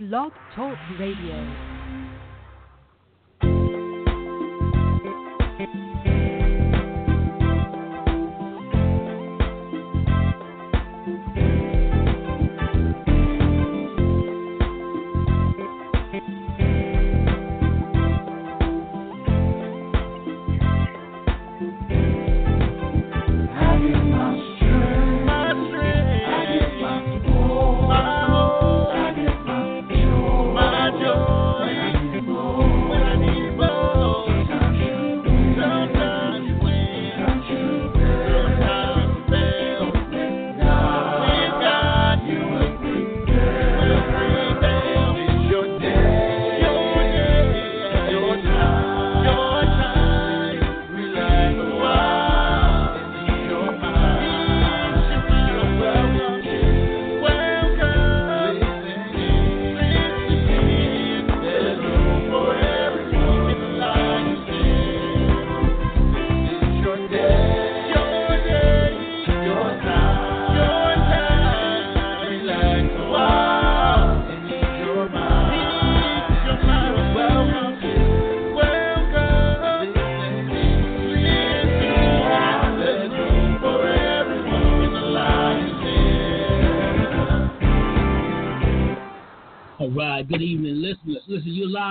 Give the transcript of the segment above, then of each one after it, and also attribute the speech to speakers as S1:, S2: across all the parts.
S1: Blog Talk Radio.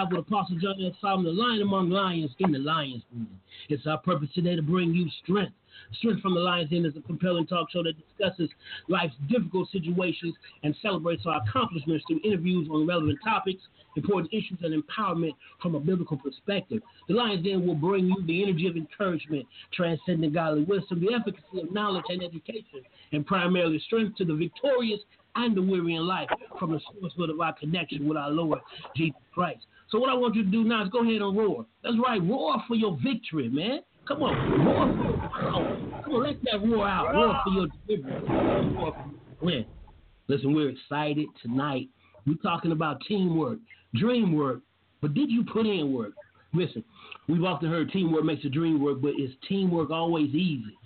S2: Apostle John L. Solomon, the lion among lions in the lion's den. It's our purpose today to bring you strength. Strength from the Lion's Den is a compelling talk show that discusses life's difficult situations and celebrates our accomplishments through interviews on relevant topics, important issues, and empowerment from a biblical perspective. The Lion's Den will bring you the energy of encouragement, transcending godly wisdom, the efficacy of knowledge and education, and primarily strength to the victorious and the weary in life from the source of our connection with our Lord Jesus Christ. So what I want you to do now is go ahead and roar. That's right, roar for your victory, man. Come on, roar Come on, let that roar out. Roar for your deliverance. Win. Listen, we're excited tonight. We're talking about teamwork, dream work, but did you put in work? Listen, we've often heard teamwork makes the dream work, but is teamwork always easy?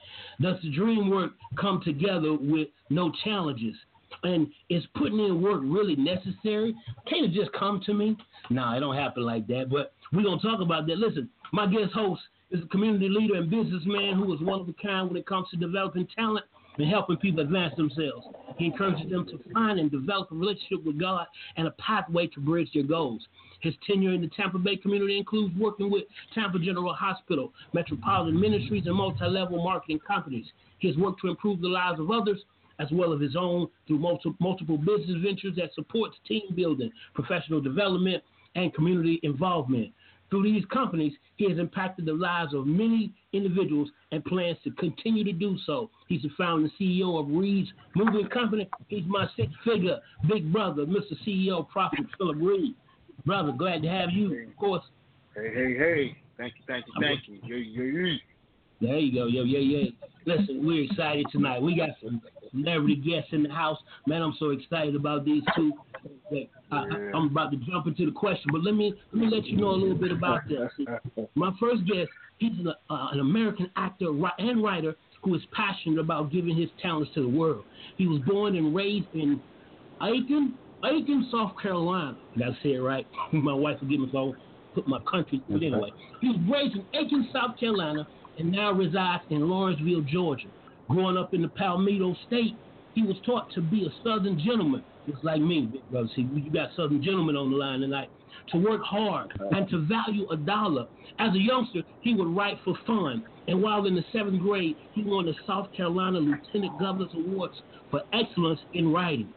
S2: Does the dream work come together with no challenges? And is putting in work really necessary? Can't it just come to me? Nah, it don't happen like that. But we're gonna talk about that. Listen, my guest host is a community leader and businessman who is one of a kind when it comes to developing talent and helping people advance themselves. He encourages them to find and develop a relationship with God and a pathway to bridge their goals. His tenure in the Tampa Bay community includes working with Tampa General Hospital, Metropolitan Ministries, and multi level marketing companies. He has worked to improve the lives of others as well as his own through multiple, multiple business ventures that supports team building, professional development, and community involvement. Through these companies, he has impacted the lives of many individuals and plans to continue to do so. He's the founder and CEO of Reid's Moving Company. He's my six figure big brother, Mr. CEO, Prophet Phillip Reid. Brother, glad to have you, of course.
S3: Hey, hey, hey. Thank you, thank you, thank you. Yeah, yeah, yeah.
S2: There you go. Yeah, yeah, yeah. Listen, we're excited tonight. We got some celebrity guests in the house. Man, I'm so excited about these two. I, am about to jump into the question, but let me let me let you know a little bit about this. My first guest, he's an, uh, an American actor and writer who is passionate about giving his talents to the world. He was born and raised in Aiken, Aiken, South Carolina. Say it right. my wife will give me I put my country. But anyway, he was raised in Aiken, South Carolina and now resides in Lawrenceville, Georgia. Growing up in the Palmetto State, he was taught to be a Southern gentleman, just like me, big brother. See, you got Southern gentlemen on the line tonight. To work hard and to value a dollar. As a youngster, he would write for fun. And while in the seventh grade, he won the South Carolina Lieutenant Governor's Awards for excellence in writing.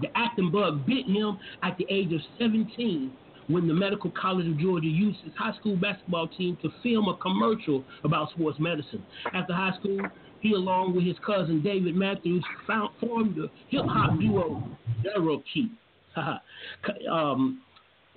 S2: The acting bug bit him at the age of 17 when the Medical College of Georgia used his high school basketball team to film a commercial about sports medicine. After high school, he, along with his cousin David Matthews, found, formed the hip hop duo Cherokee. um,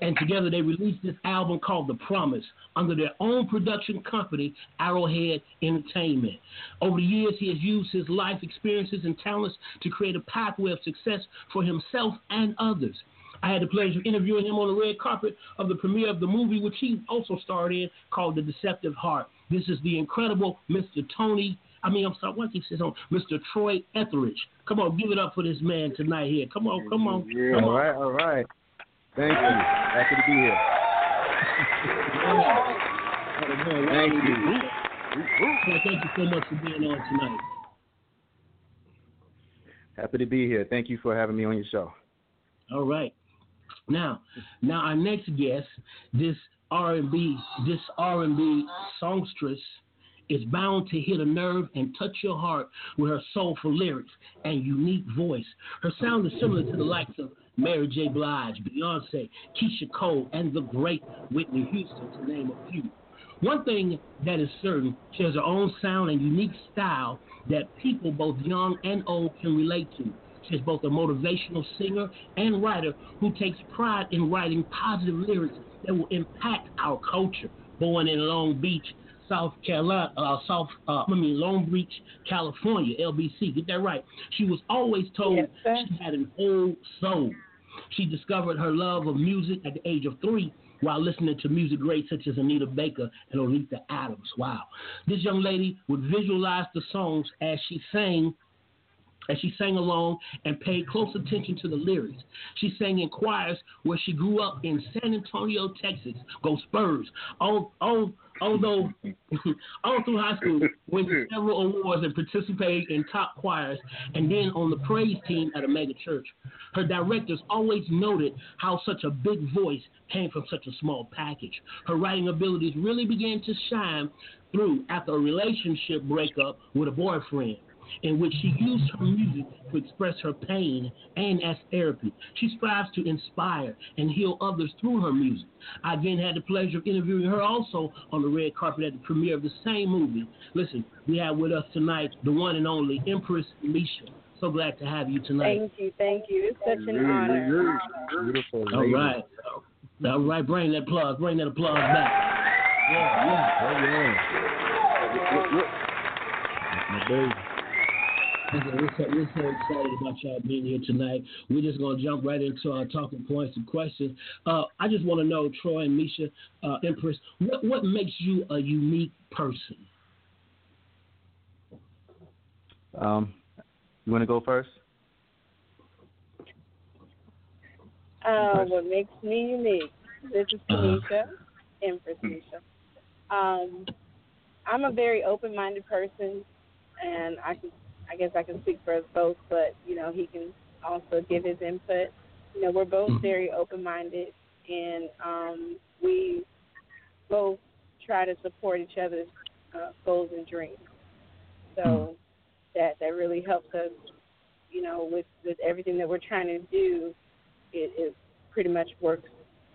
S2: and together they released this album called The Promise under their own production company, Arrowhead Entertainment. Over the years, he has used his life experiences and talents to create a pathway of success for himself and others. I had the pleasure of interviewing him on the red carpet of the premiere of the movie, which he also starred in, called The Deceptive Heart. This is the incredible Mr. Tony. I mean, I'm sorry, what he says on Mr. Troy Etheridge. Come on, give it up for this man tonight here. Come on, come on.
S3: Yeah,
S2: come
S3: all
S2: on.
S3: right, all right.
S4: Thank you. Happy to be here.
S2: Thank you. Thank you so much for being on tonight.
S4: Happy to be here. Thank you for having me on your show.
S2: All right. Now, now our next guest, this R&B, this R&B songstress is bound to hit a nerve and touch your heart with her soulful lyrics and unique voice. Her sound is similar to the likes of Mary J. Blige, Beyonce, Keyshia Cole, and the great Whitney Houston, to name a few. One thing that is certain, she has her own sound and unique style that people, both young and old, can relate to. Is both a motivational singer and writer who takes pride in writing positive lyrics that will impact our culture. Born in Long Beach, South Carolina, uh, South, uh, I mean Long Beach, California, LBC. Get that right. She was always told
S5: yes,
S2: she had an old soul. She discovered her love of music at the age of three while listening to music greats such as Anita Baker and Oleta Adams. Wow. This young lady would visualize the songs as she sang as she sang along and paid close attention to the lyrics. She sang in choirs where she grew up in San Antonio, Texas. Go Spurs. All, all, although all through high school, went to several awards and participated in top choirs and then on the praise team at a mega church. Her directors always noted how such a big voice came from such a small package. Her writing abilities really began to shine through after a relationship breakup with a boyfriend in which she used her music to express her pain and as therapy. She strives to inspire and heal others through her music. I again had the pleasure of interviewing her also on the red carpet at the premiere of the same movie. Listen, we have with us tonight the one and only Mpress Misha. So glad to have you tonight.
S5: Thank you, thank you. It's such an honor.
S4: Beautiful.
S2: All right. All right, bring that applause, bring that applause back. Yeah, yeah.
S4: Oh, yeah. My baby.
S2: Listen, we're, so, we're so excited about y'all being here tonight. We're just going to jump right into our talking points and questions. Uh, I just want to know, Troy and Misha, uh, Empress, what, what makes you a unique person?
S4: Um, you want to go first?
S5: Uh, what makes me unique? This is Tanisha, Mpress Misha. Um, I'm a very open-minded person, and I can I guess I can speak for us both, but you know, he can also give his input. You know, we're both very open minded and um we both try to support each other's uh, goals and dreams. So that that really helps us, you know, with with everything that we're trying to do. It, it pretty much works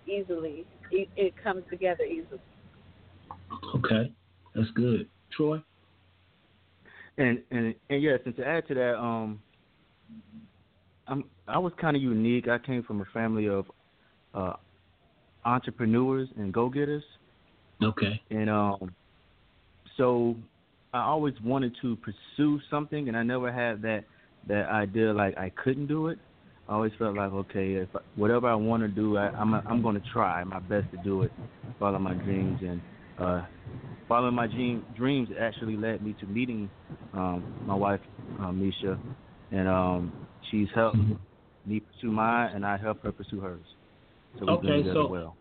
S5: easily. It, it comes together easily.
S2: Okay, that's good. Troy.
S4: And and and yes, and to add to that, um, I'm I was kind of unique. I came from a family of uh, entrepreneurs and go getters.
S2: Okay.
S4: And um, so I always wanted to pursue something, and I never had that that idea like I couldn't do it. I always felt like okay, if whatever I want to do, I, I'm a, I'm going to try my best to do it, follow my dreams, and uh, following my dream, dreams actually led me to meeting um, my wife, uh, Misha, and um, she's helped me pursue mine, and I help her pursue hers. So we're
S2: Okay, so-
S4: well.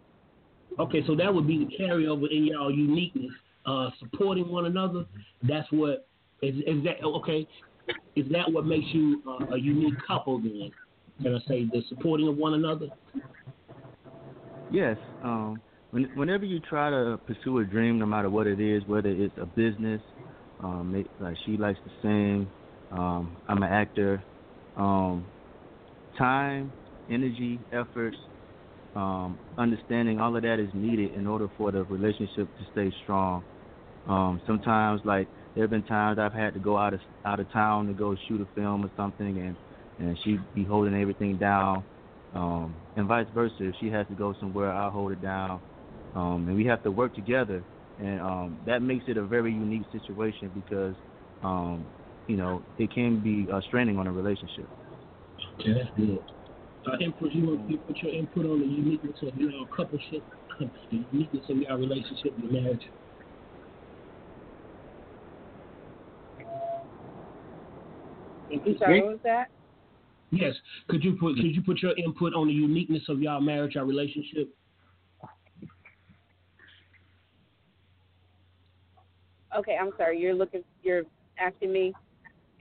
S2: Okay, so that would be the carryover in y'all uniqueness, uh, supporting one another. That's what is is that okay? Is that what makes you uh, a unique couple? Then can I say the supporting of one another?
S4: Yes. Um, when, whenever you try to pursue a dream, no matter what it is, whether it's a business, um, it, like she likes to sing, um, I'm an actor. Um, time, energy, efforts, um, understanding, all of that is needed in order for the relationship to stay strong. Um, sometimes, like there have been times I've had to go out of out of town to go shoot a film or something, and and she'd be holding everything down, um, and vice versa. If she has to go somewhere, I'll hold it down, um, and we have to work together, and um, that makes it a very unique situation because, um, you know, it can be uh, straining on a relationship.
S2: Okay, that's good. Uh, Empress, you want to put your input on the uniqueness of your coupleship, the uniqueness of your relationship, your marriage.
S5: I'm sorry, what was that?
S2: Yes. Could you put could you put your input on the uniqueness of y'all marriage, our relationship?
S5: Okay, I'm sorry. You're looking. You're asking me,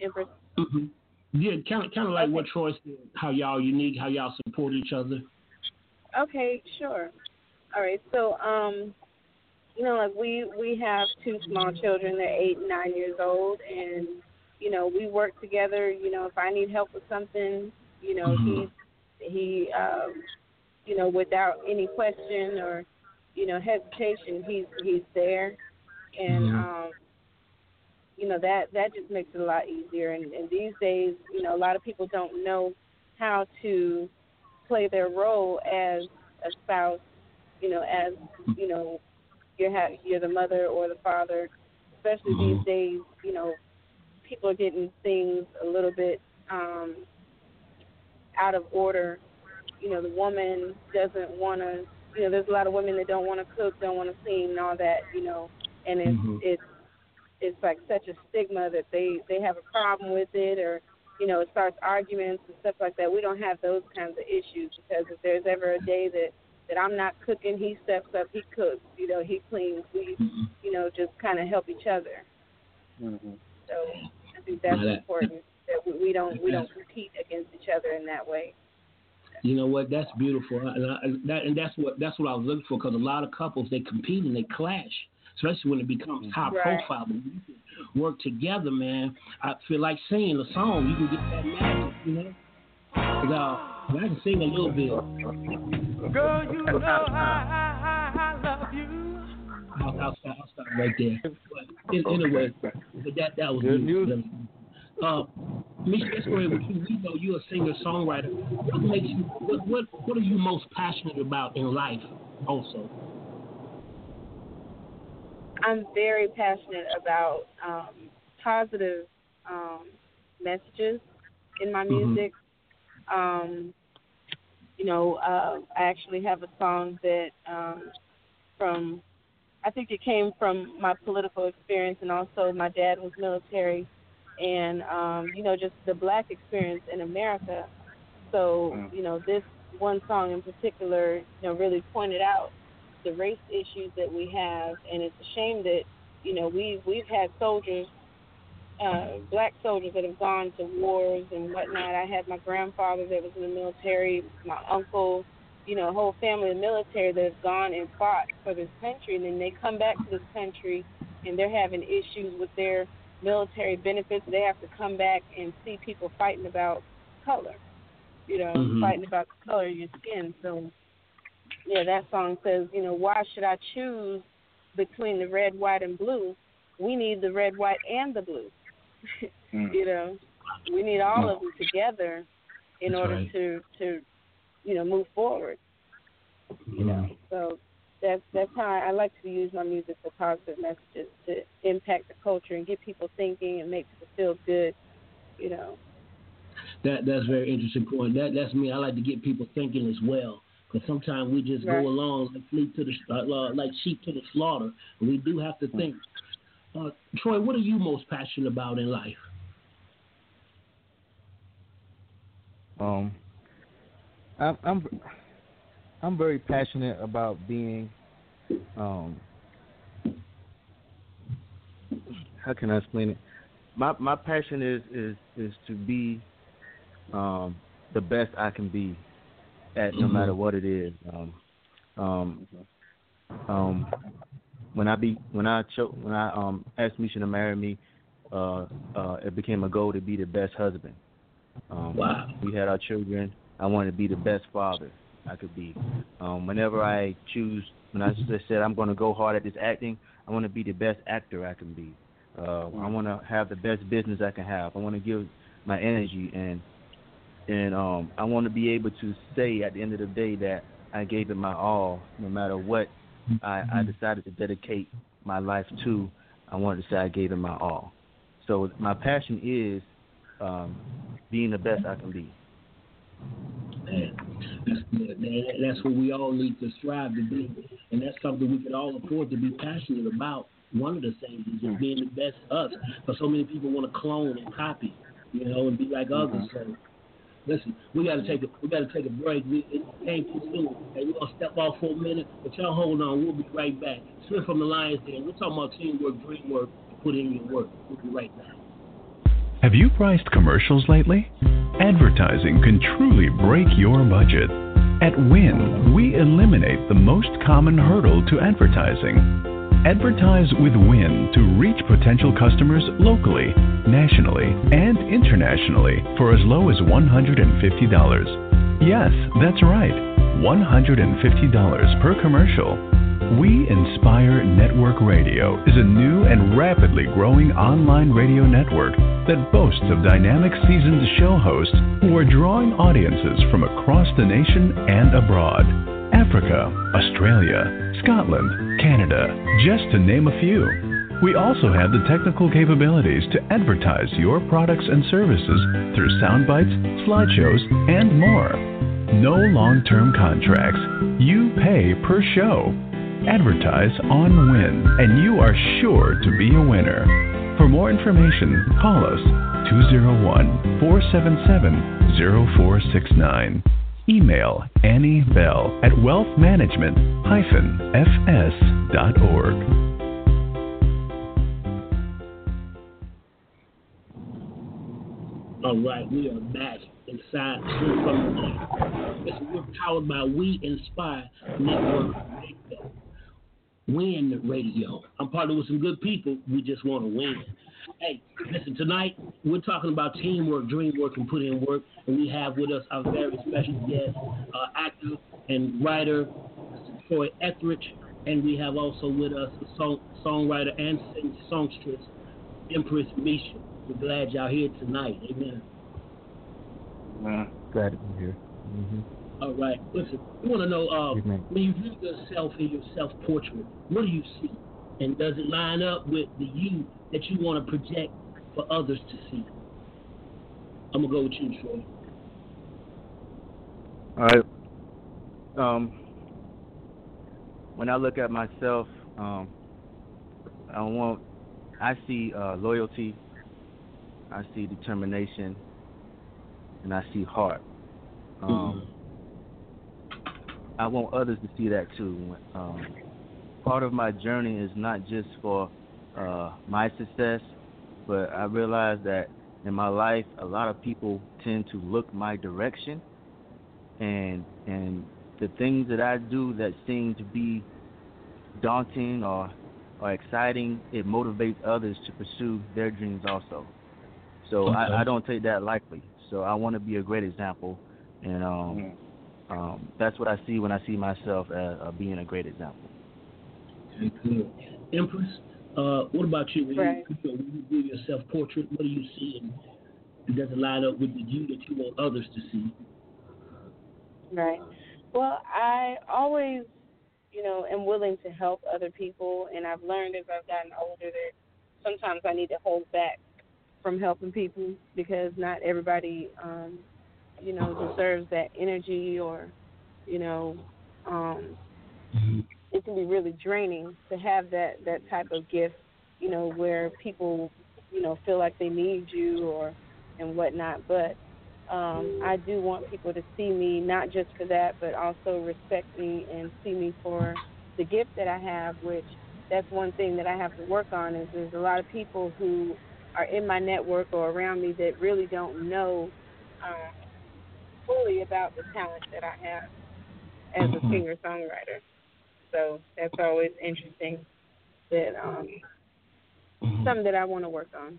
S5: Empress.
S2: Mm-hmm. Yeah, kind of kind of like
S5: Okay.
S2: what Troy said. How y'all unique, how y'all support each other.
S5: Okay, sure. All right. So, um, you know, like we we have two small children. They're eight and nine years old, and you know, we work together. You know, if I need help with something, you know,
S2: Mhm.
S5: he he, um, you know, without any question or you know hesitation, he's he's there, and
S2: Mhm.
S5: um, you know that that just makes it a lot easier. And, and these days, you know, a lot of people don't know how to play their role as a spouse, you know, as you know, you're ha- you're the mother or the father. Especially
S2: Mhm.
S5: these days, you know, people are getting things a little bit um, out of order. You know, the woman doesn't want to. You know, there's a lot of women that don't want to cook, don't want to clean, and all that. You know, and it's
S2: Mhm.
S5: it's it's like such a stigma that they they have a problem with it or you know, it starts arguments and stuff like that. We don't have those kinds of issues because if there's ever a day that that I'm not cooking, he steps up, he cooks. You know, he cleans. We,
S2: Mhm.
S5: you know, just kind of help each other.
S3: Mm-hmm.
S5: So I think that's
S2: that-
S5: important that we, we don't we don't compete against each other in that way.
S2: You know what? That's beautiful, and, I, and that and that's what that's what I was looking for. Because a lot of couples they compete and they clash, especially when it becomes high
S5: Right.
S2: profile. But when you can work together, man, I feel like singing a song. You can get that magic, you know. 'Cause, uh, I can sing a little bit.
S6: Girl, you know I, I, I love you.
S2: I'll, I'll, stop, I'll stop right there. But in, anyway, but that that was
S4: Good
S2: beautiful. Uh, Miss Esquire, with you, we know you're a singer songwriter. What makes you? What what what are you most passionate about in life? Also.
S5: I'm very passionate about um, positive um, messages in my
S2: Mhm.
S5: music. Um, you know, uh, I actually have a song that um, from I think it came from my political experience, and also my dad was military, and um, you know, just the black experience in America. So,
S3: Mm.
S5: you know, this one song in particular, you know, really pointed out the race issues that we have, and it's a shame that you know we we've had soldiers, uh, black soldiers that have gone to wars and whatnot. I had my grandfather that was in the military, my uncle, you know, a whole family of military that have gone and fought for this country, and then they come back to this country and they're having issues with their military benefits. They have to come back and see people fighting about color, you know,
S2: Mhm.
S5: fighting about the color of your skin. So yeah, that song says, you know, why should I choose between the red, white, and blue? We need the red, white, and the blue.
S3: Mm.
S5: you know, we need all of them together in
S2: That's
S5: order
S2: right.
S5: to to you know move forward. You know, so that's that's how I, I like to use my music for positive messages to impact the culture and get people thinking and make people feel good. You know.
S2: That that's very interesting point. That that's me. I like to get people thinking as well. Because sometimes we just
S5: Right.
S2: go along like fleet to the uh, like sheep to the slaughter. And we do have to think. Uh, Troy, what are you most passionate about in life?
S4: Um, I'm I'm I'm very passionate about being um. How can I explain it? My my passion is is is to be um the best I can be at no
S2: Mhm.
S4: matter what it is. Um, um, um, when I be when I cho- when I um asked Misha to marry me, uh, uh, it became a goal to be the best husband. Um,
S2: Wow.
S4: We had our children. I wanted to be the best father I could be. Um, whenever I choose, when I just said I'm going to go hard at this acting, I want to be the best actor I can be. Uh, I want to have the best business I can have. I want to give my energy and and um, I want to be able to say at the end of the day that I gave it my all, no matter what I, I decided to dedicate my life to. I wanted to say I gave it my all. So my passion is um, being the best I can be.
S2: Man, that's good, man. That's what we all need to strive to be, and that's something we can all afford to be passionate about. One of the things is just being the best us, because so many people want to clone and copy, you know, and be like others. So Listen, we gotta take a we gotta take a break. We it came too soon. And we're gonna step off for a minute, but y'all hold on. We'll be right back. Strength from the Lions Den. We're talking about teamwork, dream work, put in your work. We'll be right back.
S7: Have you priced commercials lately? Advertising can truly break your budget. At Win, we eliminate the most common hurdle to advertising. Advertise with Win to reach potential customers locally, nationally, and internationally for as low as $150. Yes, that's right, $150 per commercial. We Inspire Network Radio is a new and rapidly growing online radio network that boasts of dynamic seasoned show hosts who are drawing audiences from across the nation and abroad. Africa, Australia, Scotland, Canada, just to name a few. We also have the technical capabilities to advertise your products and services through sound bites, slideshows, and more. No long term contracts. You pay per show. Advertise on Win, and you are sure to be a winner. For more information, call us 201 477 0469. Email Annie Bell at wealthmanagement-fs.org.
S2: All right, we are back inside from the we're powered by We Inspire Network Radio. Win Radio. I'm partnered with some good people. We just want to win. Hey, listen, tonight we're talking about teamwork, dream work, and put in work. And we have with us our very special guest, uh, actor and writer, Troy Etheridge. And we have also with us a song, songwriter and songstress, Mpress Misha. We're glad y'all here tonight. Amen.
S4: Uh, glad to be here. Mm-hmm.
S2: All right. Listen, we want to know uh, when you view yourself in your self portrait, what do you see? And does it line up with the you that you want to project for others to see? I'm going to go with you, Troy.
S4: All right. Um, when I look at myself, um, I want, I see uh, loyalty, I see determination, and I see heart. Um, mm-hmm. I want others to see that too. Um, part of my journey is not just for uh, my success, but I realize that in my life, a lot of people tend to look my direction, and and the things that I do that seem to be daunting or or exciting, it motivates others to pursue their dreams also. So okay. I, I don't take that lightly. So I want to be a great example, and um, mm-hmm. um, that's what I see when I see myself as uh, being a great example.
S2: Okay, good. Empress, uh, what about you? When, right. you? when you do your self portrait, what do you see, and does it line up with the you that you want others to see?
S5: Right. Well, I always, you know, am willing to help other people, and I've learned as I've gotten older that sometimes I need to hold back from helping people because not everybody, um, you know, deserves that energy or, you know, um, mm-hmm it can be really draining to have that that type of gift, you know, where people, you know, feel like they need you or and whatnot. But um, I do want people to see me not just for that, but also respect me and see me for the gift that I have. Which that's one thing that I have to work on. Is there's a lot of people who are in my network or around me that really don't know um, fully about the talent that I have as a mm-hmm. singer songwriter. So that's always interesting. That um, mm-hmm. something that I want to work on.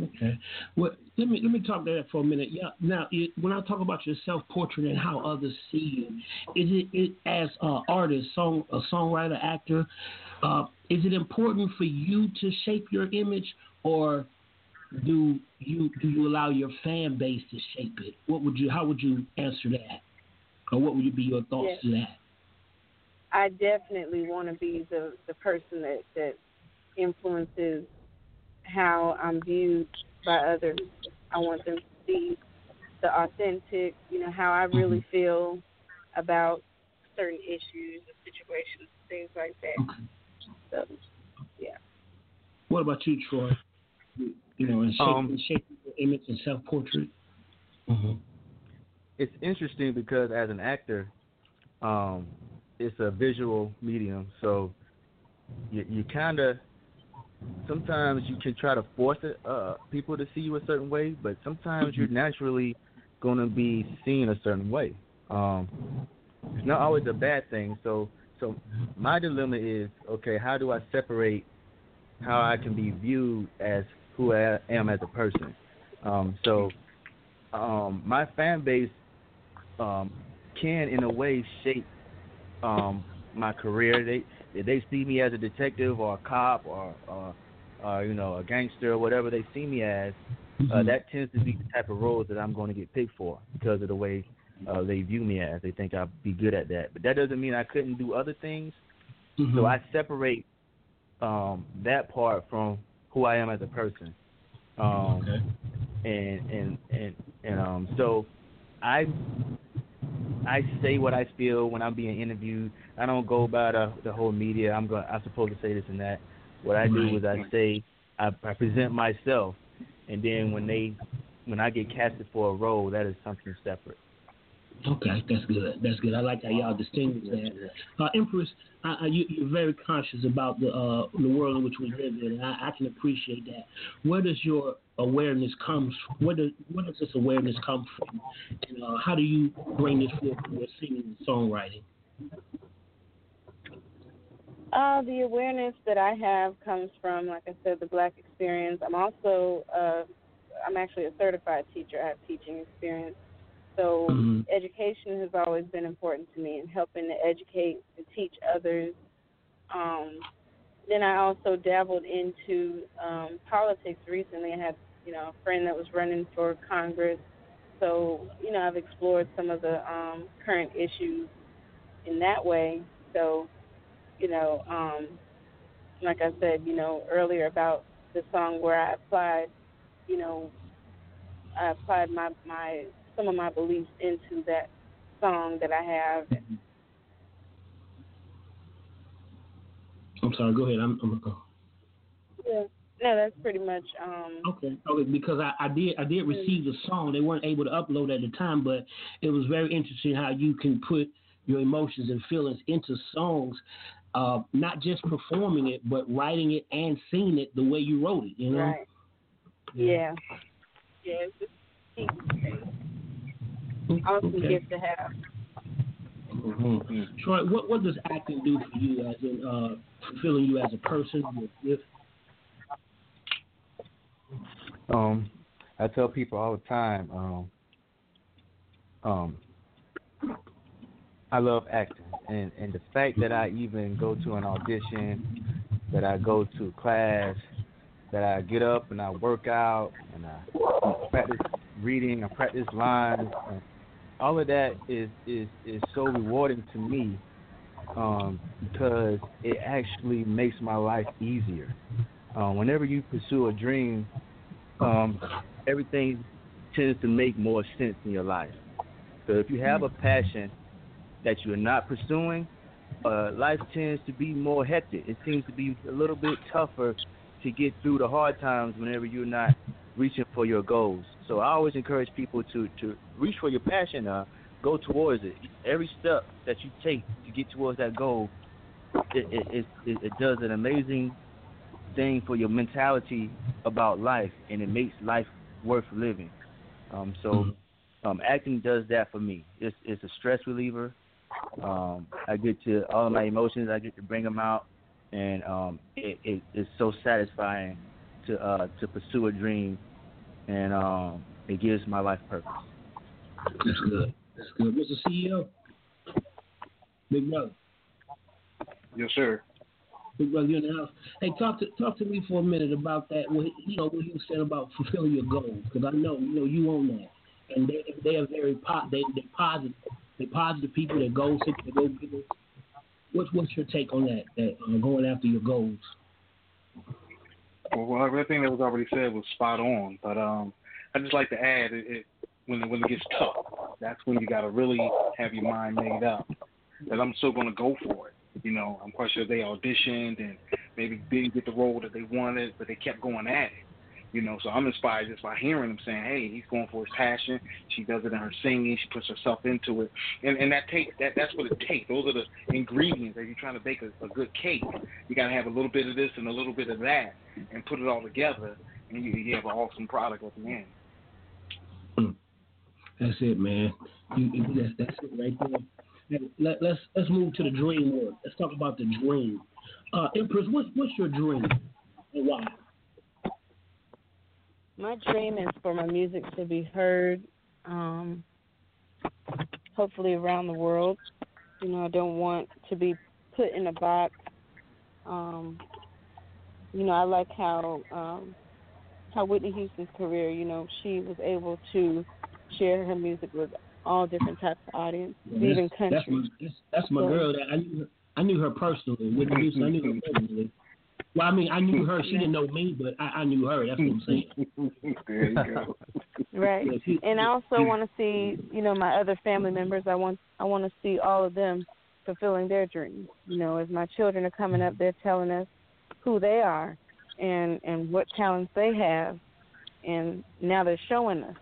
S2: Okay. Well, let me let me talk to that for a minute. Yeah. Now, it, when I talk about your self portrait and how others see you, is it, it as an artist, song, a songwriter, actor? Uh, is it important for you to shape your image, or do you do you allow your fan base to shape it? What would you? How would you answer that? Or what would be your thoughts yes. to that?
S5: I definitely want to be the the person that that influences how I'm viewed by others. I want them to see the authentic, you know, how I really mm-hmm. feel about certain issues and situations, things like that. Okay. So, yeah.
S2: What about you, Troy? You know, in shaping, um, shaping your image and self portrait.
S4: Mm-hmm. it's interesting because as an actor, um, it's a visual medium, so you you kind of sometimes you can try to force it, uh, people to see you a certain way, but sometimes you're naturally going to be seen a certain way. Um, it's not always a bad thing. So, so my dilemma is okay. How do I separate how I can be viewed as who I am as a person? Um, so, um, my fan base um, can, in a way, shape um, my career. They if they see me as a detective or a cop or, or, or you know a gangster or whatever they see me as, uh,
S2: Mm-hmm.
S4: that tends to be the type of roles that I'm going to get picked for because of the way uh, they view me as. They think I'll be good at that, but that doesn't mean I couldn't do other things.
S2: Mhm.
S4: So I separate um, that part from who I am as a person. Um,
S2: okay.
S4: and and and and um so I I say what I feel when I'm being interviewed. I don't go by the the whole media. I'm going I'm supposed to say this and that. What I do is I say I, I present myself and then when they when I get casted for a role that is something separate.
S2: Okay, that's good. That's good. I like how y'all distinguish that. Uh, Empress, uh, uh, you, you're very conscious about the uh, the world in which we live in, and I, I can appreciate that. Where does your awareness come from? Where does where does this awareness come from? And uh, how do you bring this forth in your singing and songwriting?
S5: Uh, the awareness that I have comes from, like I said, the Black experience. I'm also, uh, I'm actually a certified teacher. I have teaching experience. So
S2: Mhm.
S5: education has always been important to me and helping to educate and teach others. Um, then I also dabbled into um, politics recently. I had, you know, a friend that was running for Congress. So, you know, I've explored some of the um, current issues in that way. So, you know, um, like I said, you know, earlier about the song where I applied, you know, I applied my my some of my beliefs into that song that I have.
S2: I'm sorry. Go ahead. I'm. I'm uh,
S5: Yeah. No, that's pretty much um
S2: Okay, okay, because I, I did I did receive the song. They weren't able to upload at the time, but it was very interesting how you can put your emotions and feelings into songs, uh, not just performing it, but writing it and singing it the way you wrote it. You know.
S5: right. Yeah. Yeah, it's just awesome
S2: Okay.
S5: gift to have.
S2: Mm-hmm. Troy, what what does acting do for you as in uh, fulfilling you as a person? With,
S4: Um, I tell people all the time, um, um, I love acting, and and the fact that I even go to an audition, that I go to class, that I get up and I work out and I practice reading, I practice lines, and all of that is is is so rewarding to me um, because it actually makes my life easier. Um, whenever you pursue a dream, um, everything tends to make more sense in your life. So if you have a passion that you're not pursuing, uh, life tends to be more hectic. It seems to be a little bit tougher to get through the hard times whenever you're not reaching for your goals. So I always encourage people to, to reach for your passion, uh, go towards it. Every step that you take to get towards that goal, it, it, it, it, does an amazing thing for your mentality about life, and it makes life worth living. Um, so, um, acting does that for me. It's it's a stress reliever. Um, I get to all my emotions. I get to bring them out, and um, it, it it's so satisfying to uh, to pursue a dream, and um, it gives my life purpose.
S2: That's good. That's good. Mr. CEO, Big Brother.
S3: Yes, sir.
S2: Big Brother, you in the house. Hey, talk to talk to me for a minute about that. What you know what you said about fulfilling your goals, because I know you know you own that, and they they are very po- they they positive. They positive people. They're goal seekers. They go getters. What's what's your take on that? That uh, going after your goals.
S3: Well, everything that was already said was spot on, but um, I just like to add it, it when when it gets tough, that's when you got to really have your mind made up that I'm still going to go for it. You know, I'm quite sure they auditioned and maybe didn't get the role that they wanted, but they kept going at it. You know, so I'm inspired just by hearing him saying, "Hey, he's going for his passion. She does it in her singing. She puts herself into it, and and that takes that that's what it takes. Those are the ingredients that you're trying to bake a, a good cake. You got to have a little bit of this and a little bit of that, and put it all together, and you, you have an awesome product at the end.
S2: That's it, man. You, that's, that's it right there. Let, let's let's move to the dream world. Let's talk about the dream. Uh, Empress, what's what's your dream and why?
S5: My dream is for my music to be heard, um, hopefully around the world. You know, I don't want to be put in a box. Um, you know, I like how um, how Whitney Houston's career. You know, she was able to share her music with all different types of audience,
S2: Yeah,
S5: even
S2: that's, that's
S5: country.
S2: my that's, that's my
S5: So-
S2: girl. That I knew her, I knew her personally. Whitney Houston, I knew her personally. Well, I mean, I knew her. She didn't know me, but I, I knew her. That's what I'm saying.
S3: there you go.
S5: Right. And I also want to see, you know, my other family members. I want I want to see all of them fulfilling their dreams. You know, as my children are coming up, they're telling us who they are and and what talents they have, and now they're showing us.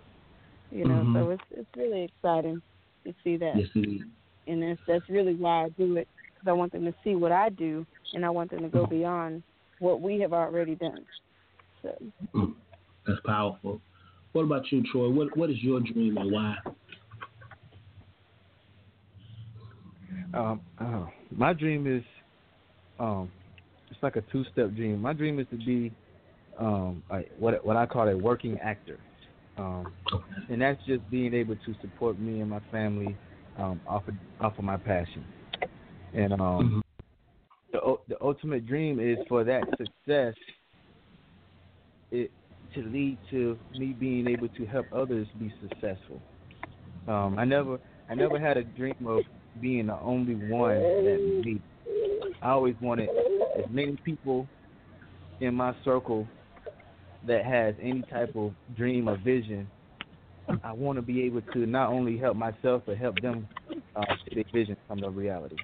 S5: You know,
S2: Mhm.
S5: so it's it's really exciting to see that,
S2: Yes, it is.
S5: and that's that's really why I do it because I want them to see what I do, and I want them to go beyond what we have already done. So.
S2: Mm, That's powerful. What about you, Troy? What What is your dream and why?
S4: Um, uh, my dream is, um, it's like a two-step dream. My dream is to be, um, a, what what I call a working actor, um, and that's just being able to support me and my family um, off of off of my passion. And um,
S2: Mhm.
S4: The ultimate dream is for that success, it to lead to me being able to help others be successful. Um, I never I never had a dream of being the only one that me. I always wanted as many people in my circle that has any type of dream or vision. I want to be able to not only help myself but help them uh, see their vision come to reality.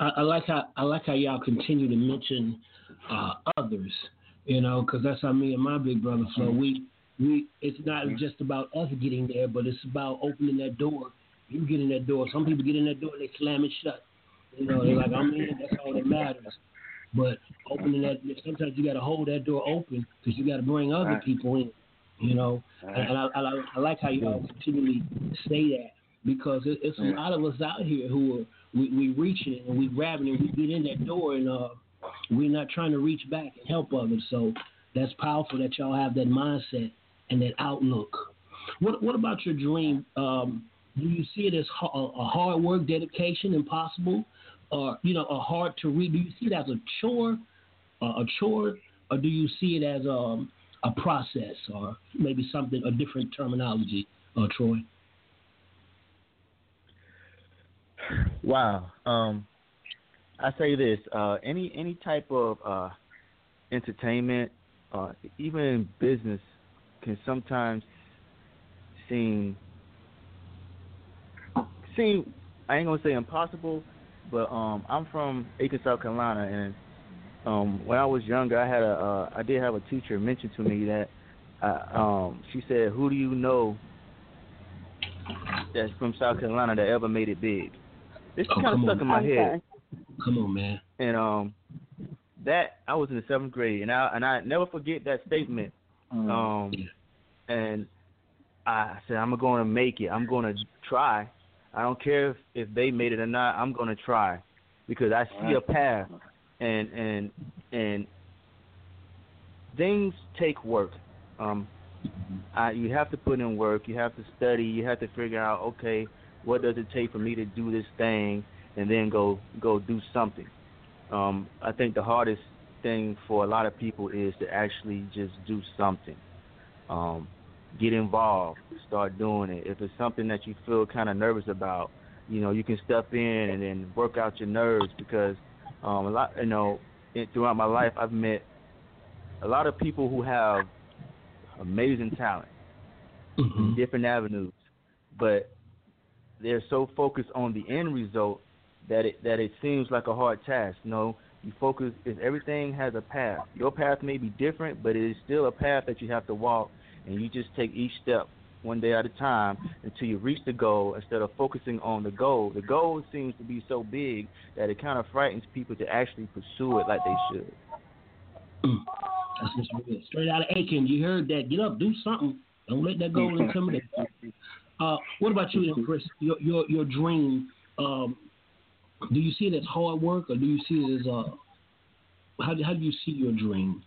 S2: I, I like how I like how y'all continue to mention uh, others. You know, because that's how me and my big brother flow. We we it's not just about us getting there, but it's about opening that door. You get in that door. Some people get in that door and they slam it shut. You know, they're like, I'm in. That's all that matters. But opening that, sometimes you got to hold that door open because you got to bring other
S3: Right.
S2: people in. You know, and, and I, I, I like how you all continually say that because it, it's a lot of us out here who are we, we reaching it and we grabbing and we get in that door and uh, we're not trying to reach back and help others. So that's powerful that y'all have that mindset and that outlook. What What about your dream? Um, do you see it as ha- a a hard work, dedication, impossible, or you know, a hard to read? Do you see it as a chore, uh, a chore, or do you see it as um, a process, or maybe something a different terminology, uh, Troy?
S4: Wow. Um, I say this: uh, any any type of uh, entertainment, uh, even business, can sometimes seem seem. I ain't gonna say impossible, but um, I'm from Aiken, South Carolina, and um, when I was younger, I had a uh, I did have a teacher mention to me that uh, um, she said, "Who do you know that's from South Carolina that ever made it big?" This
S2: Oh,
S4: kind of stuck
S2: on.
S4: in my
S5: I'm
S4: head,
S5: sorry.
S2: Come on, man.
S4: and um, that I was in the seventh grade, and I and I never forget that statement. Um, and I said, I'm going to make it. I'm going to try. I don't care if, if they made it or not. I'm going to try because I see a path, and and and things take work. Um, I, you have to put in work. You have to study. You have to figure out, okay, what does it take for me to do this thing, and then go go do something. Um, I think the hardest thing for a lot of people is to actually just do something. Um, get involved, start doing it. If it's something that you feel kind of nervous about, you know, you can step in and then work out your nerves because um, a lot, you know, it, throughout my life, I've met a lot of people who have amazing talent
S2: Mhm.
S4: in different avenues, but they're so focused on the end result that it that it seems like a hard task. You know, You focus. Is everything has a path. Your path may be different, but it is still a path that you have to walk, and you just take each step one day at a time until you reach the goal instead of focusing on the goal. The goal seems to be so big that it kind of frightens people to actually pursue it like they should.
S2: That's just real. Straight out of Aiken, you heard that. Get up, do something. Don't let that goal intimidate you. Uh, what about you, Chris? Your your your dream. Um, do you see it as hard work, or do you see it as uh, how how do you see your dream?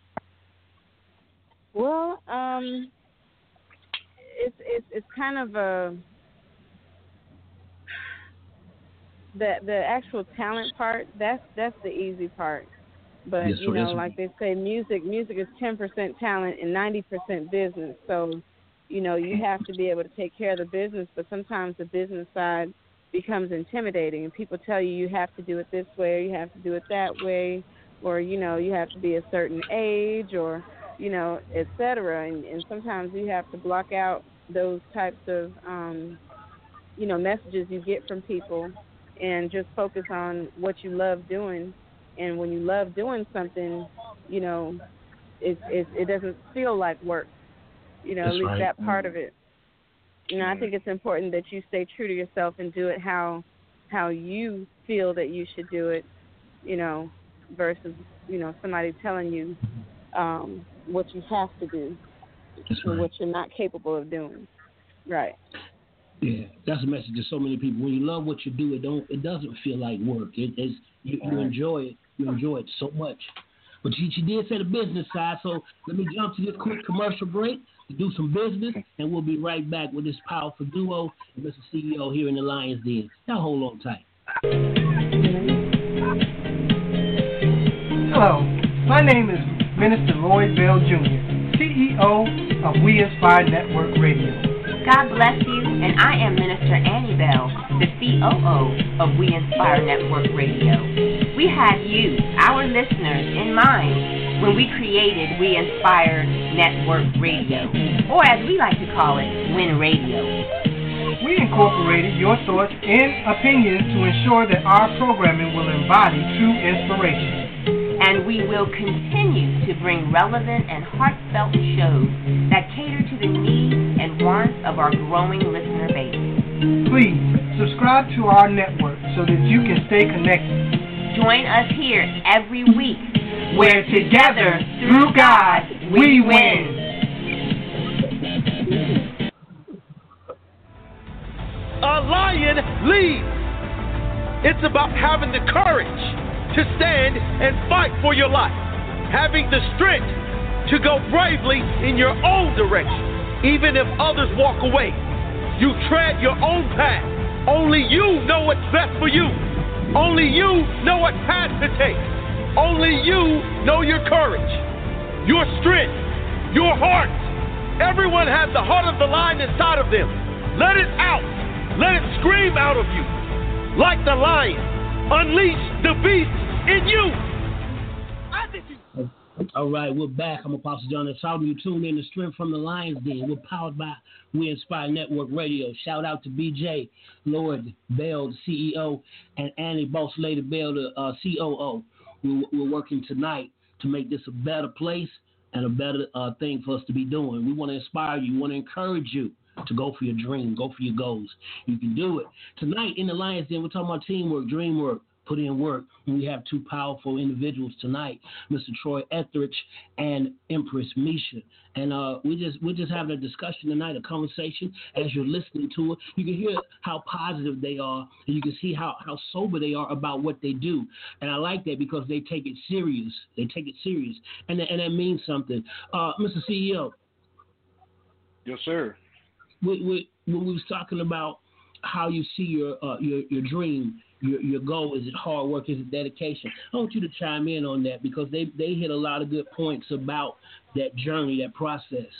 S5: Well, um, it's it's it's kind of a the the actual talent part. That's that's the easy part. But
S2: Yes,
S5: you know, like they say, music music is ten percent talent and ninety percent business. So, you know, you have to be able to take care of the business, but sometimes the business side becomes intimidating, and people tell you you have to do it this way, or you have to do it that way, or you know, you have to be a certain age, or you know, et cetera. And, and sometimes you have to block out those types of, um, you know, messages you get from people, and just focus on what you love doing. And when you love doing something, you know, it it, it doesn't feel like work. You know,
S2: That's
S5: at least
S2: right.
S5: that part of it. You know, I think it's important that you stay true to yourself and do it how how you feel that you should do it. You know, versus you know somebody telling you um, what you have to do
S2: That's
S5: or
S2: right.
S5: what you're not capable of doing. Right.
S2: Yeah, that's a message to so many people. When you love what you do, it don't it doesn't feel like work. It is you, you enjoy it. You enjoy it so much. But she, you did say the business side, so let me jump to this quick commercial break to do some business, and we'll be right back with this powerful duo and Mr. CEO here in the Lions Den. Now hold on tight.
S6: Hello, my name is Minister Lloyd Bell Jr., CEO of We Inspire Network Radio.
S8: God bless you, and I am Minister Annie Bell, the COO of We Inspire Network Radio. We had you, our listeners, in mind when we created We Inspire Network Radio, or as we like to call it, Win Radio.
S6: We incorporated your thoughts and opinions to ensure that our programming will embody true inspiration.
S8: And we will continue to bring relevant and heartfelt shows that cater to the needs and wants of our growing listener base.
S6: Please subscribe to our network so that you can stay connected.
S8: Join us here every week
S6: Where together, through God, we win.
S9: A lion leads. It's about having the courage to stand and fight for your life, having the strength to go bravely in your own direction, even if others walk away. You tread your own path. Only you know what's best for you. Only you know what path to take. Only you know your courage, your strength, your heart. Everyone has the heart of the lion inside of them. Let it out. Let it scream out of you. Like the lion, unleash the beast in you.
S2: All right, we're back. I'm Apostle John L. Solomon. You tune in to Strength from the Lions Den. We're powered by We Inspire Network Radio. Shout out to BJ, Lord Bell, the CEO, and Annie Boss Lady Bell, the uh, COO. We're, we're working tonight to make this a better place and a better uh, thing for us to be doing. We want to inspire you. We want to encourage you to go for your dream, go for your goals. You can do it. Tonight in the Lions Den, we're talking about teamwork, dream work, put in work. We have two powerful individuals tonight, Mr. Troy Etheridge and Mpress Misha. And uh, we just we're just having a discussion tonight, a conversation. As you're listening to it, you can hear how positive they are, and you can see how how sober they are about what they do. And I like that because they take it serious. They take it serious, and that, and that means something. Uh, Mr. CEO,
S3: Yes, sir.
S2: we, we, when we was talking about how you see your uh, your your dream, your your goal, is it hard work, is it dedication? I want you to chime in on that because they they hit a lot of good points about that journey, that process.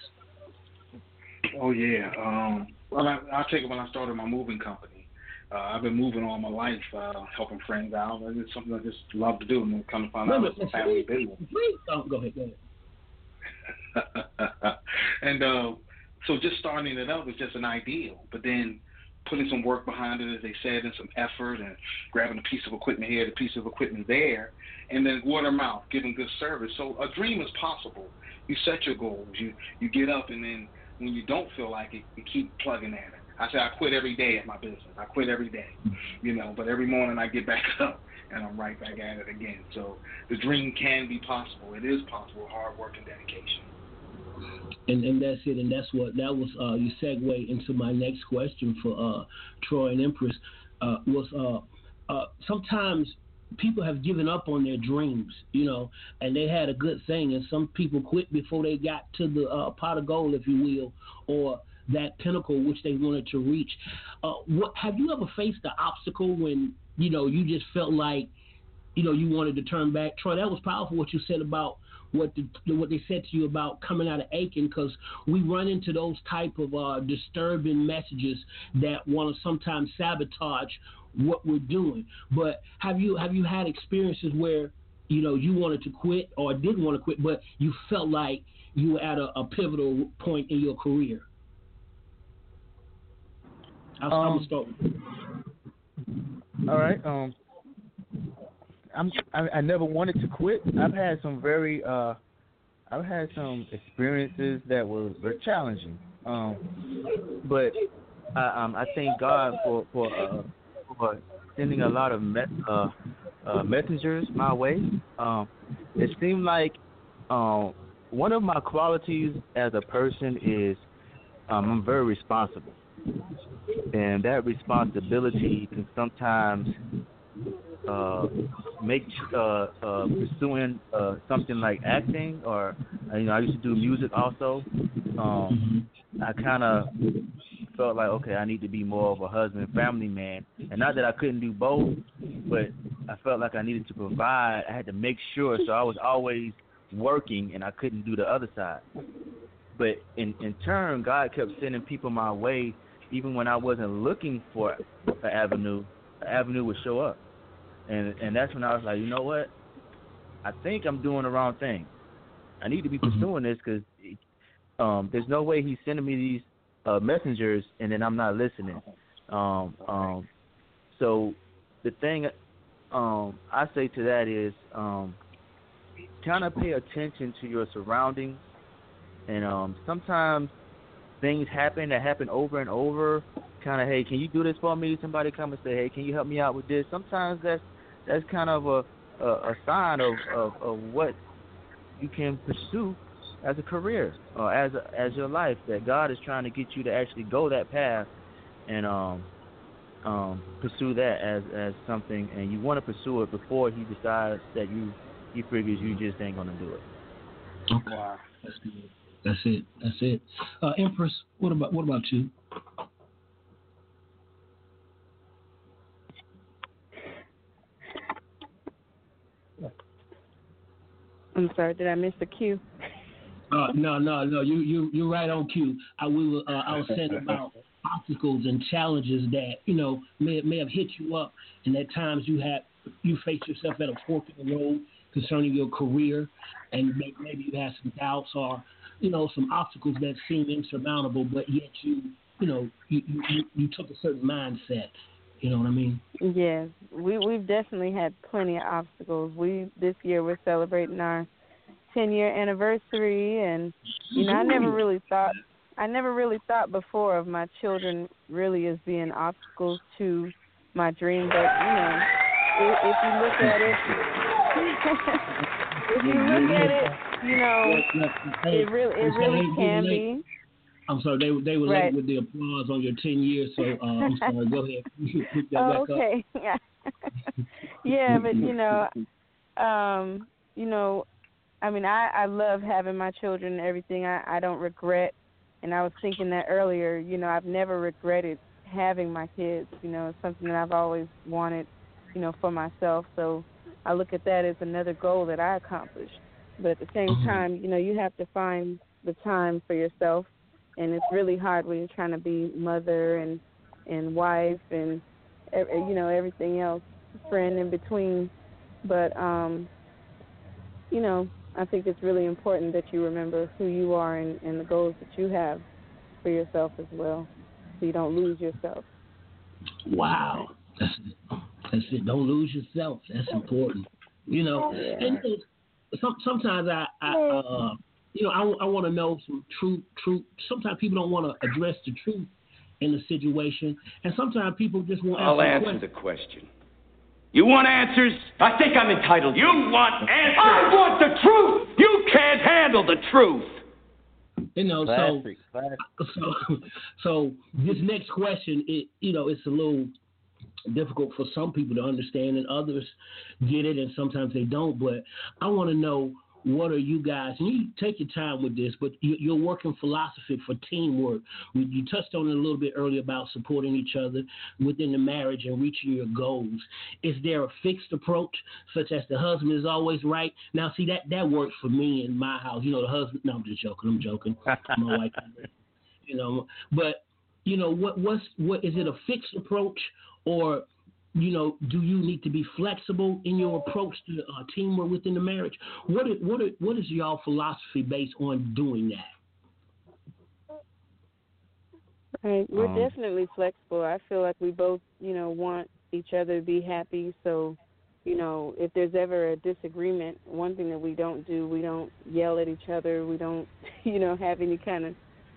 S3: Oh yeah. Um, well, I, I'll take it when I started my moving company. Uh, I've been moving all my life, uh, helping friends out. and It's something I just love to do, and then come to find out
S2: Wait
S3: it's a family
S2: please,
S3: business.
S2: please don't go ahead. Go ahead.
S3: and uh, so just starting it up was just an ideal. But then putting some work behind it, as they said, and some effort, and grabbing a piece of equipment here, a piece of equipment there, and then word of mouth, giving good service. So a dream is possible. You set your goals. You you get up, and then when you don't feel like it, you keep plugging at it. I say I quit every day at my business. I quit every day, you know. But every morning I get back up and I'm right back at it again. So the dream can be possible. It is possible. Hard work and dedication.
S2: And and that's it. And that's what that was. Uh, you segue into my next question for uh, Troy and Mpress. Uh, was uh, uh, sometimes people have given up on their dreams, you know, and they had a good thing, and some people quit before they got to the uh, pot of gold, if you will, or that pinnacle which they wanted to reach. What have you ever faced the obstacle when you know you just felt like you know you wanted to turn back? Troy, that was powerful what you said about what the, what they said to you about coming out of Aiken because we run into those type of uh, disturbing messages that want to sometimes sabotage what we're doing. But have you have you had experiences where you know you wanted to quit or didn't want to quit, but you felt like you were at a, a pivotal point in your career? I'll, um, I'm start.
S4: All right. Um, I'm I, I never wanted to quit. I've had some very uh, I've had some experiences that were very challenging. Um, but I um I thank God for for uh, for sending a lot of me- uh, uh, messengers my way. Um, it seemed like um, one of my qualities as a person is um, I'm very responsible, and that responsibility can sometimes uh, make uh, uh, pursuing uh, something like acting or you know I used to do music also. Um, I kind of felt like okay I need to be more of a husband family man, and not that I couldn't do both, but I felt like I needed to provide. I had to make sure, so I was always working and I couldn't do the other side. But in in turn, God kept sending people my way, even when I wasn't looking for an avenue. An avenue would show up and and that's when I was like, you know what? I think I'm doing the wrong thing. I need to be mm-hmm. pursuing this because um, there's no way he's sending me these uh, messengers and then I'm not listening. Um, um, so the thing um, I say to that is um, kind of pay attention to your surroundings, and um, sometimes things happen that happen over and over. Kind of, hey, can you do this for me? Somebody come and say, hey, can you help me out with this? Sometimes that's that's kind of a a, a sign of, of of what you can pursue as a career or as a, as your life that God is trying to get you to actually go that path and um um pursue that as as something and you want to pursue it before he decides that you he figures you just ain't gonna do it.
S2: Okay. Wow. That's good. That's it. That's it. Uh, Mpress, what about what about you?
S5: I'm sorry, did I miss the cue?
S2: Uh, no, no, no. You you you're right on cue. I will. Uh, I was saying about obstacles and challenges that you know may may have hit you up, and at times you have you face yourself at a fork in the road concerning your career, and maybe you have some doubts or you know some obstacles that seem insurmountable, but yet you you know you you, you took a certain mindset you know what I mean?
S5: Yes, we we've definitely had plenty of obstacles. We this year we're celebrating our 10 year anniversary, and you know I never really thought I never really thought before of my children really as being obstacles to my dream. But you know, if, if you look at it, if you look at it, you know, it really it really can be.
S2: I'm sorry, they they were right. late with the applause on your ten years, so uh, I'm sorry. Go ahead.
S5: oh, okay. Yeah. yeah, but you know, um, you know, I mean, I I love having my children and everything. I I don't regret, and I was thinking that earlier. You know, I've never regretted having my kids. You know, it's something that I've always wanted. You know, for myself. So I look at that as another goal that I accomplished. But at the same mm-hmm. time, you know, you have to find the time for yourself and it's really hard when you're trying to be mother and and wife and you know everything else friend in between but um you know i think it's really important that you remember who you are and, and the goals that you have for yourself as well so you don't lose yourself
S2: Wow, that's it. That's it. Don't lose yourself. That's important. You know, and some, sometimes I, I uh, you know, I, I want to know some truth. Truth. Sometimes people don't want to address the truth in the situation, and sometimes people just want.
S10: I'll answer the question. You want answers? I think I'm entitled. You want answers? I want the truth. You can't handle the truth.
S2: You know,
S4: Classic,
S2: so
S4: classic.
S2: so so this next question, it you know, it's a little difficult for some people to understand, and others get it, and sometimes they don't. But I want to know what are you guys? And you take your time with this, but you, your working philosophy for teamwork. You- You touched on it a little bit earlier about supporting each other within the marriage and reaching your goals. Is there a fixed approach, such as the husband is always right? Now, see that that works for me in my house. You know, the husband. No, I'm just joking. I'm joking. My wife. You know, but you know what? What's what? Is it a fixed approach or you know, do you need to be flexible in your approach to uh, teamwork within the marriage? What is, what is, what is y'all philosophy based on doing that?
S5: Right. We're
S2: Um,
S5: definitely flexible. I feel like we both, you know, want each other to be happy. So, you know, if there's ever a disagreement, one thing that we don't do, we don't yell at each other. We don't, you know, have any kind of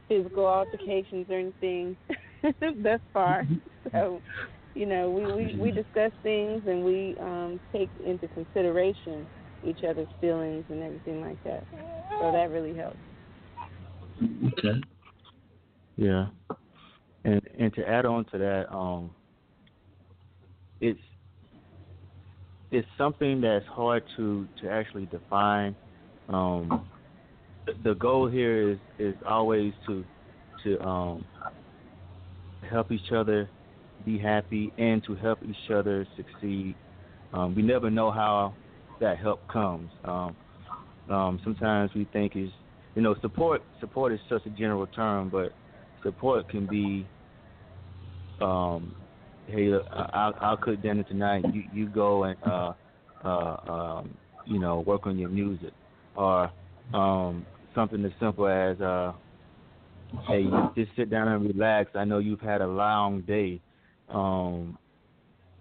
S5: physical altercations or anything thus far. So, you know, we, we, we discuss things and we um, take into consideration each other's feelings and everything like that. So that really helps.
S2: Okay.
S4: Yeah. And and to add on to that, um it's it's something that's hard to to actually define. Um the goal here is is always to to um help each other be happy and to help each other succeed. Um, we never know how that help comes. Um, um, sometimes we think is you know support support is such a general term, but support can be um, hey I'll, I'll cook dinner tonight. You you go and uh, uh, um, you know work on your music, or um, something as simple as uh, hey just sit down and relax. I know you've had a long day. Um,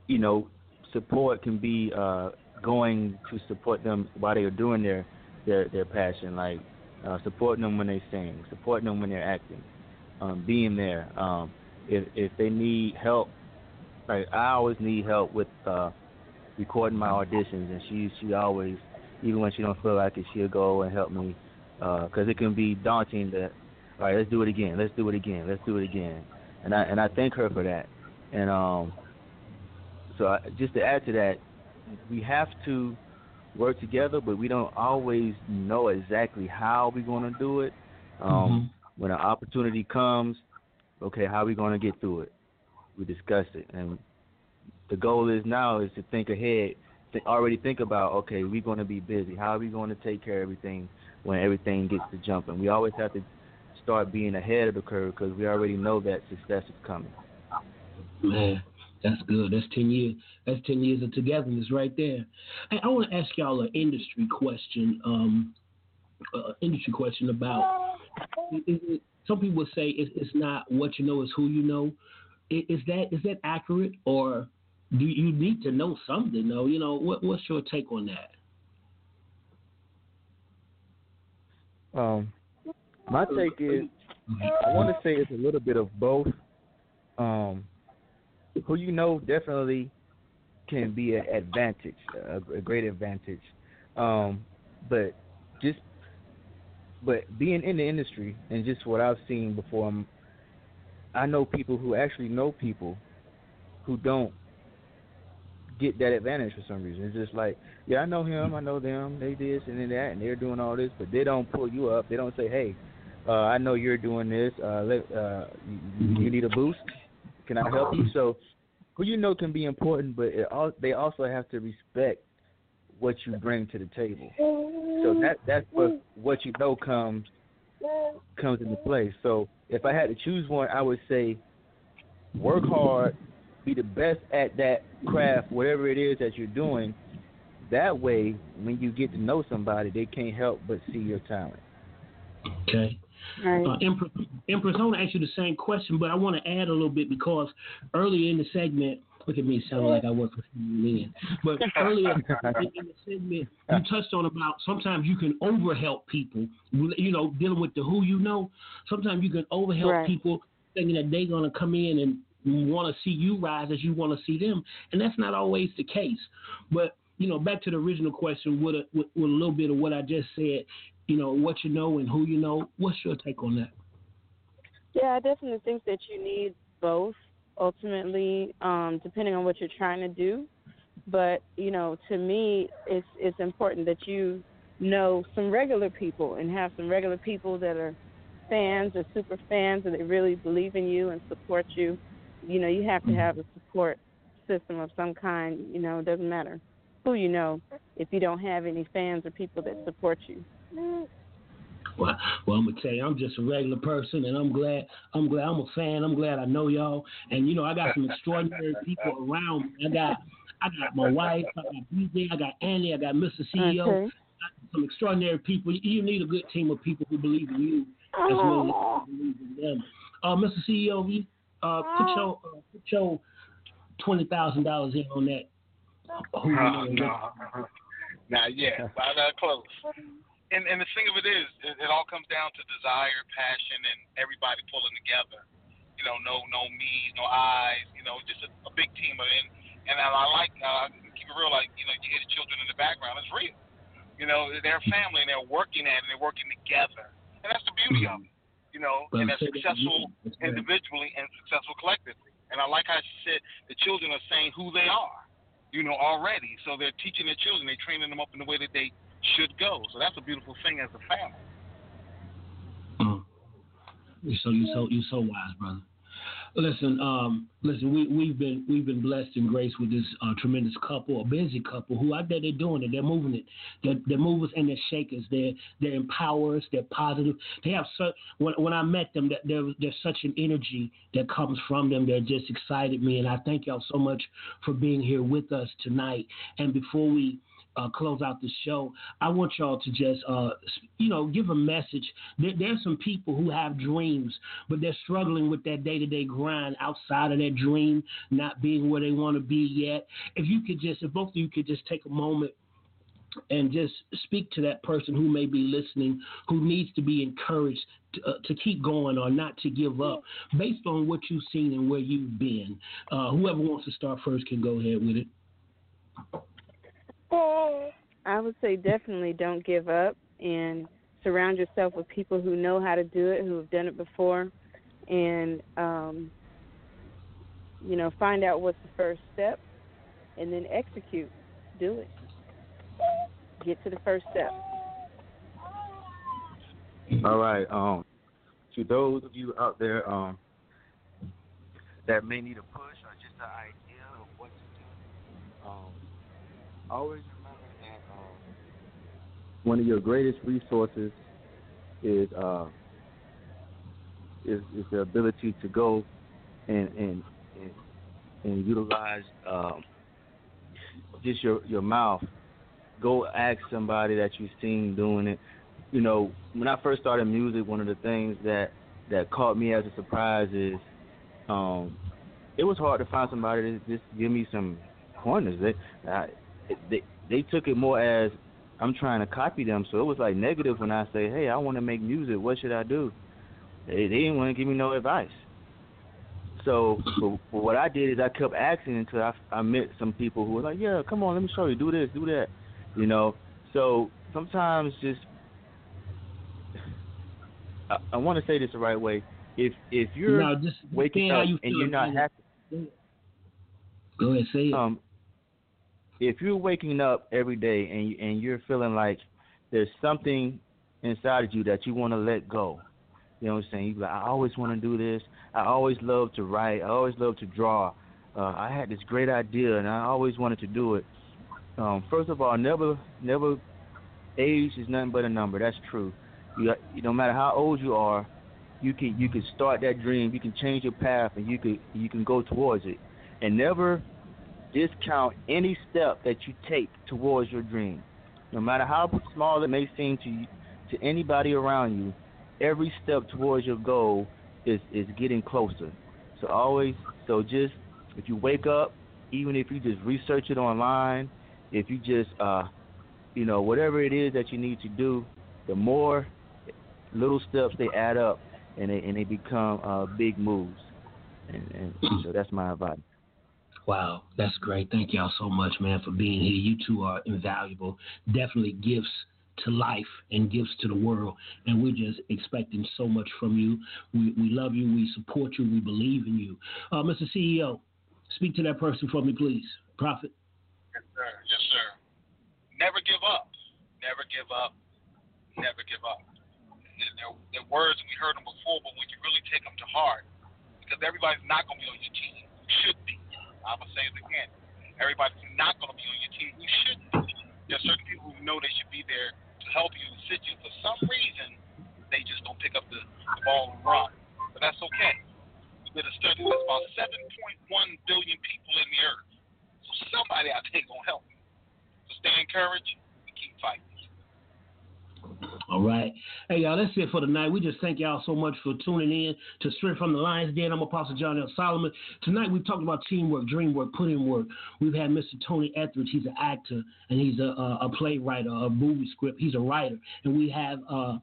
S4: you know, support can be uh, going to support them while they are doing their their their passion, like uh, supporting them when they sing, supporting them when they're acting, um, being there. Um, if if they need help, like I always need help with uh, recording my auditions, and she she always, even when she don't feel like it, she'll go and help me, because it can be daunting to, all right, let's do it again, let's do it again, let's do it again, and I and I thank her for that, and um, so I, just to add to that, we have to work together, but we don't always know exactly how we're going to do it. Um, When an opportunity comes, okay, how are we going to get through it? We discuss it, and the goal is now is to think ahead, th- already think about, okay, we're going to be busy. How are we going to take care of everything when everything gets to jumping? We always have to start being ahead of the curve because we already know that success is coming.
S2: Man, that's good. That's ten years. That's ten years of togetherness right there. Hey, I want to ask y'all an industry question. Um, uh, industry question about. It, some people say it's, it's not what you know, it's who you know. Is that is that accurate, or do you need to know something? Though, you know, what what's your take on that?
S4: Um, my take is, I want to say it's a little bit of both. Um, who you know definitely can be an advantage, a, a great advantage. Um, but just, but being in the industry and just what I've seen before, I'm, I know people who actually know people who don't get that advantage for some reason. It's just like, yeah, I know him, I know them, they this and then that, and they're doing all this, but they don't pull you up. They don't say, hey, uh, I know you're doing this. Uh, let, uh, you, you need a boost. Can I help you? So, who you know can be important, but it all, they also have to respect what you bring to the table. So that that's what what you know comes comes into play. So if I had to choose one, I would say work hard, be the best at that craft, whatever it is that you're doing. That way, when you get to know somebody, they can't help but see your talent.
S2: Okay.
S5: Right.
S2: Uh, Mpress, Mpress, I want to ask you the same question, but I want to add a little bit because earlier in the segment, look at me sounding like I work for CNN. But earlier in the segment, you touched on about sometimes you can overhelp people. You know, dealing with the who you know. Sometimes you can overhelp
S5: Right.
S2: people thinking that they're gonna come in and want to see you rise as you want to see them, and that's not always the case. But you know, back to the original question with a, with, with a little bit of what I just said. You know, what you know and who you know. What's your take on that?
S5: Yeah, I definitely think that you need both ultimately, um, depending on what you're trying to do. But, you know, to me it's it's important that you know some regular people and have some regular people that are fans or super fans and they really believe in you and support you. You know, you have to have a support system of some kind, you know, it doesn't matter who you know if you don't have any fans or people that support you.
S2: Well, well, I'm gonna tell you, I'm just a regular person, and I'm glad. I'm glad. I'm a fan. I'm glad I know y'all, and you know, I got some extraordinary people around me. I got, I got my wife. I got BJ. I got Annie, I got Mr. CEO.
S5: Okay.
S2: I got some extraordinary people. You need a good team of people who believe in you as well as you believe in them. Uh, Mr. CEO, you uh, put your uh, put your twenty thousand dollars in on that. Who you
S3: Uh,
S2: know,
S3: no, not yet. But not close. And and the thing of it is, it, it all comes down to desire, passion, and everybody pulling together. You know, no no me, no eyes. You know, just a, a big team of it. And I, I like uh, keep it real. Like you know, you hear the children in the background. It's real. You know, they're family and they're working at it. And they're working together, and that's the beauty of it. You know,
S2: Well,
S3: and they're successful
S2: again. That's right.
S3: individually and successful collectively. And I like how she said the children are saying who they are, you know, already. So they're teaching their children, they're training them up in the way that they should go. So that's a beautiful thing as a family.
S2: Mm. You're so you so you so wise, brother. Listen, um, listen. We we've been we've been blessed and graced with this uh, tremendous couple, a busy couple who out there they're doing it. They're moving it. They're, they're movers and they're shakers. They're they're empowerers. They're positive. They have such. When when I met them, that there there's such an energy that comes from them. That just excited me, and I thank y'all so much for being here with us tonight. And before we uh, close out the show, I want y'all to just, uh, you know, give a message. There, there's some people who have dreams, but they're struggling with that day-to-day grind outside of that dream, not being where they want to be yet. If you could just, if both of you could just take a moment and just speak to that person who may be listening, who needs to be encouraged to, uh, to keep going or not to give up, based on what you've seen and where you've been. Uh, whoever wants to start first can go ahead with it.
S5: I would say definitely don't give up and surround yourself with people who know how to do it, who have done it before, and um, you know find out what's the first step, and then execute. Do it. Get to the first step.
S4: All right. Um, to those of you out there um, that may need a push or just an idea of what to do, um, always remember that um, one of your greatest resources is uh, is, is the ability to go and and and, and utilize um, just your your mouth. Go ask somebody that you've seen doing it you know, when I first started music, one of the things that that caught me as a surprise is, um, it was hard to find somebody to just give me some pointers. I, they they took it more as I'm trying to copy them, so it was like negative when I say, "Hey, I want to make music. What should I do?" They, they didn't want to give me no advice. So, what I did is I kept asking until I, I met some people who were like, "Yeah, come on, let me show you. Do this, do that." You know. So sometimes just I, I want to say this the right way. If if you're
S2: Now, just
S4: waking up
S2: you
S4: and you're not happy,
S2: Go ahead, say it.
S4: um, if you're waking up every day and and you're feeling like there's something inside of you that you want to let go, you know what I'm saying? You like, I always want to do this. I always love to write. I always love to draw. Uh, I had this great idea and I always wanted to do it. Um, first of all, never, never. Age is nothing but a number. That's true. You, you no matter how old you are, you can you can start that dream. You can change your path and you can you can go towards it. And never discount any step that you take towards your dream. No matter how small it may seem to you, to anybody around you, every step towards your goal is is getting closer. So always, so just if you wake up, even if you just research it online, if you just uh, you know, whatever it is that you need to do, the more little steps they add up and they and they become uh, big moves. And, and so that's my advice.
S2: Wow, that's great. Thank y'all so much, man, for being here. You two are invaluable. Definitely gifts to life and gifts to the world. And we're just expecting so much from you. We, we love you. We support you. We believe in you. Uh, Mr. CEO, speak to that person for me, please. Prophet.
S11: Yes, sir. Yes, sir. Never give up. Never give up. Never give up. They're, they're words, we heard them before, but when you really take them to heart, because everybody's not going to be on your team. You should. I'm gonna say it again. Everybody's not gonna be on your team. You shouldn't. There are certain people who know they should be there to help you, assist you. For some reason, they just don't pick up the, the ball and run. But that's okay. We did a study. There's about 7.1 billion people in the earth. So somebody out there gonna help you. So stay encouraged and keep fighting.
S2: All right. Hey, y'all, that's it for tonight. We just thank y'all so much for tuning in to Strength from the Lions Den. I'm Apostle John L. Solomon. Tonight, we've talked about teamwork, dream work, put in work. We've had Mr. Tony Etheridge. He's an actor and he's a, a, a playwright, a movie script. He's a writer. And we have uh,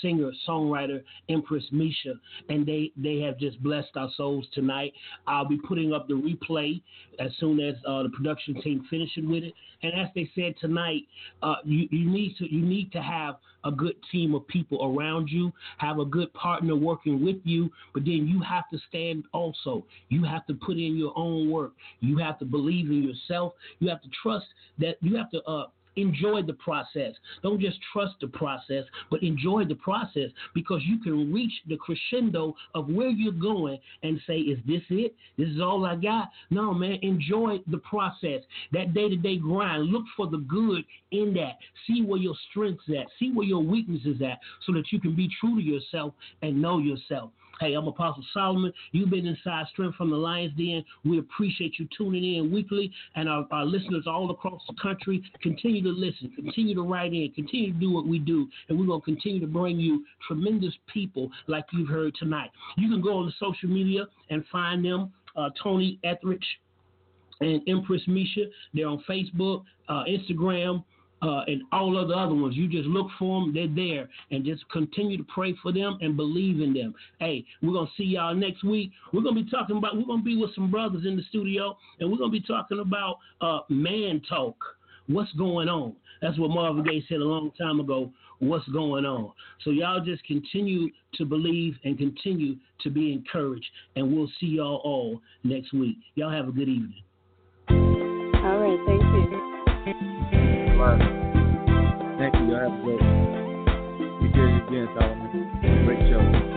S2: singer, songwriter, Mpress Misha. And they, they have just blessed our souls tonight. I'll be putting up the replay as soon as uh, the production team finishes with it. And as they said tonight, uh, you, you need to you need to have a good team of people around you, have a good partner working with you, but then you have to stand also. You have to put in your own work. You have to believe in yourself. You have to trust that you have to uh, enjoy the process. Don't just trust the process, but enjoy the process because you can reach the crescendo of where you're going and say, Is this it? This is all I got? No, man, enjoy the process. That day to day grind. Look for the good in that. See where your strengths at. See where your weaknesses at so that you can be true to yourself and know yourself. Hey, I'm Apostle Solomon. You've been inside Strength from the Lions Den. We appreciate you tuning in weekly, and our, our listeners all across the country continue to listen, continue to write in, continue to do what we do, and we're going to continue to bring you tremendous people like you've heard tonight. You can go on the social media and find them, uh, Tony Etheridge and Mpress Misha. They're on Facebook, uh, Instagram, uh, and all of the other ones. You just look for them, they're there, and just continue to pray for them and believe in them. Hey, we're gonna see y'all next week. We're gonna be talking about. We're gonna be with some brothers in the studio, and we're gonna be talking about uh, man talk. What's going on? That's what Marvin Gaye said a long time ago. What's going on? So y'all just continue to believe and continue to be encouraged, and we'll see y'all all next week. Y'all have a good evening.
S5: All right,
S4: thank you. Y'all have a great. We did it again, Solomon. Great show.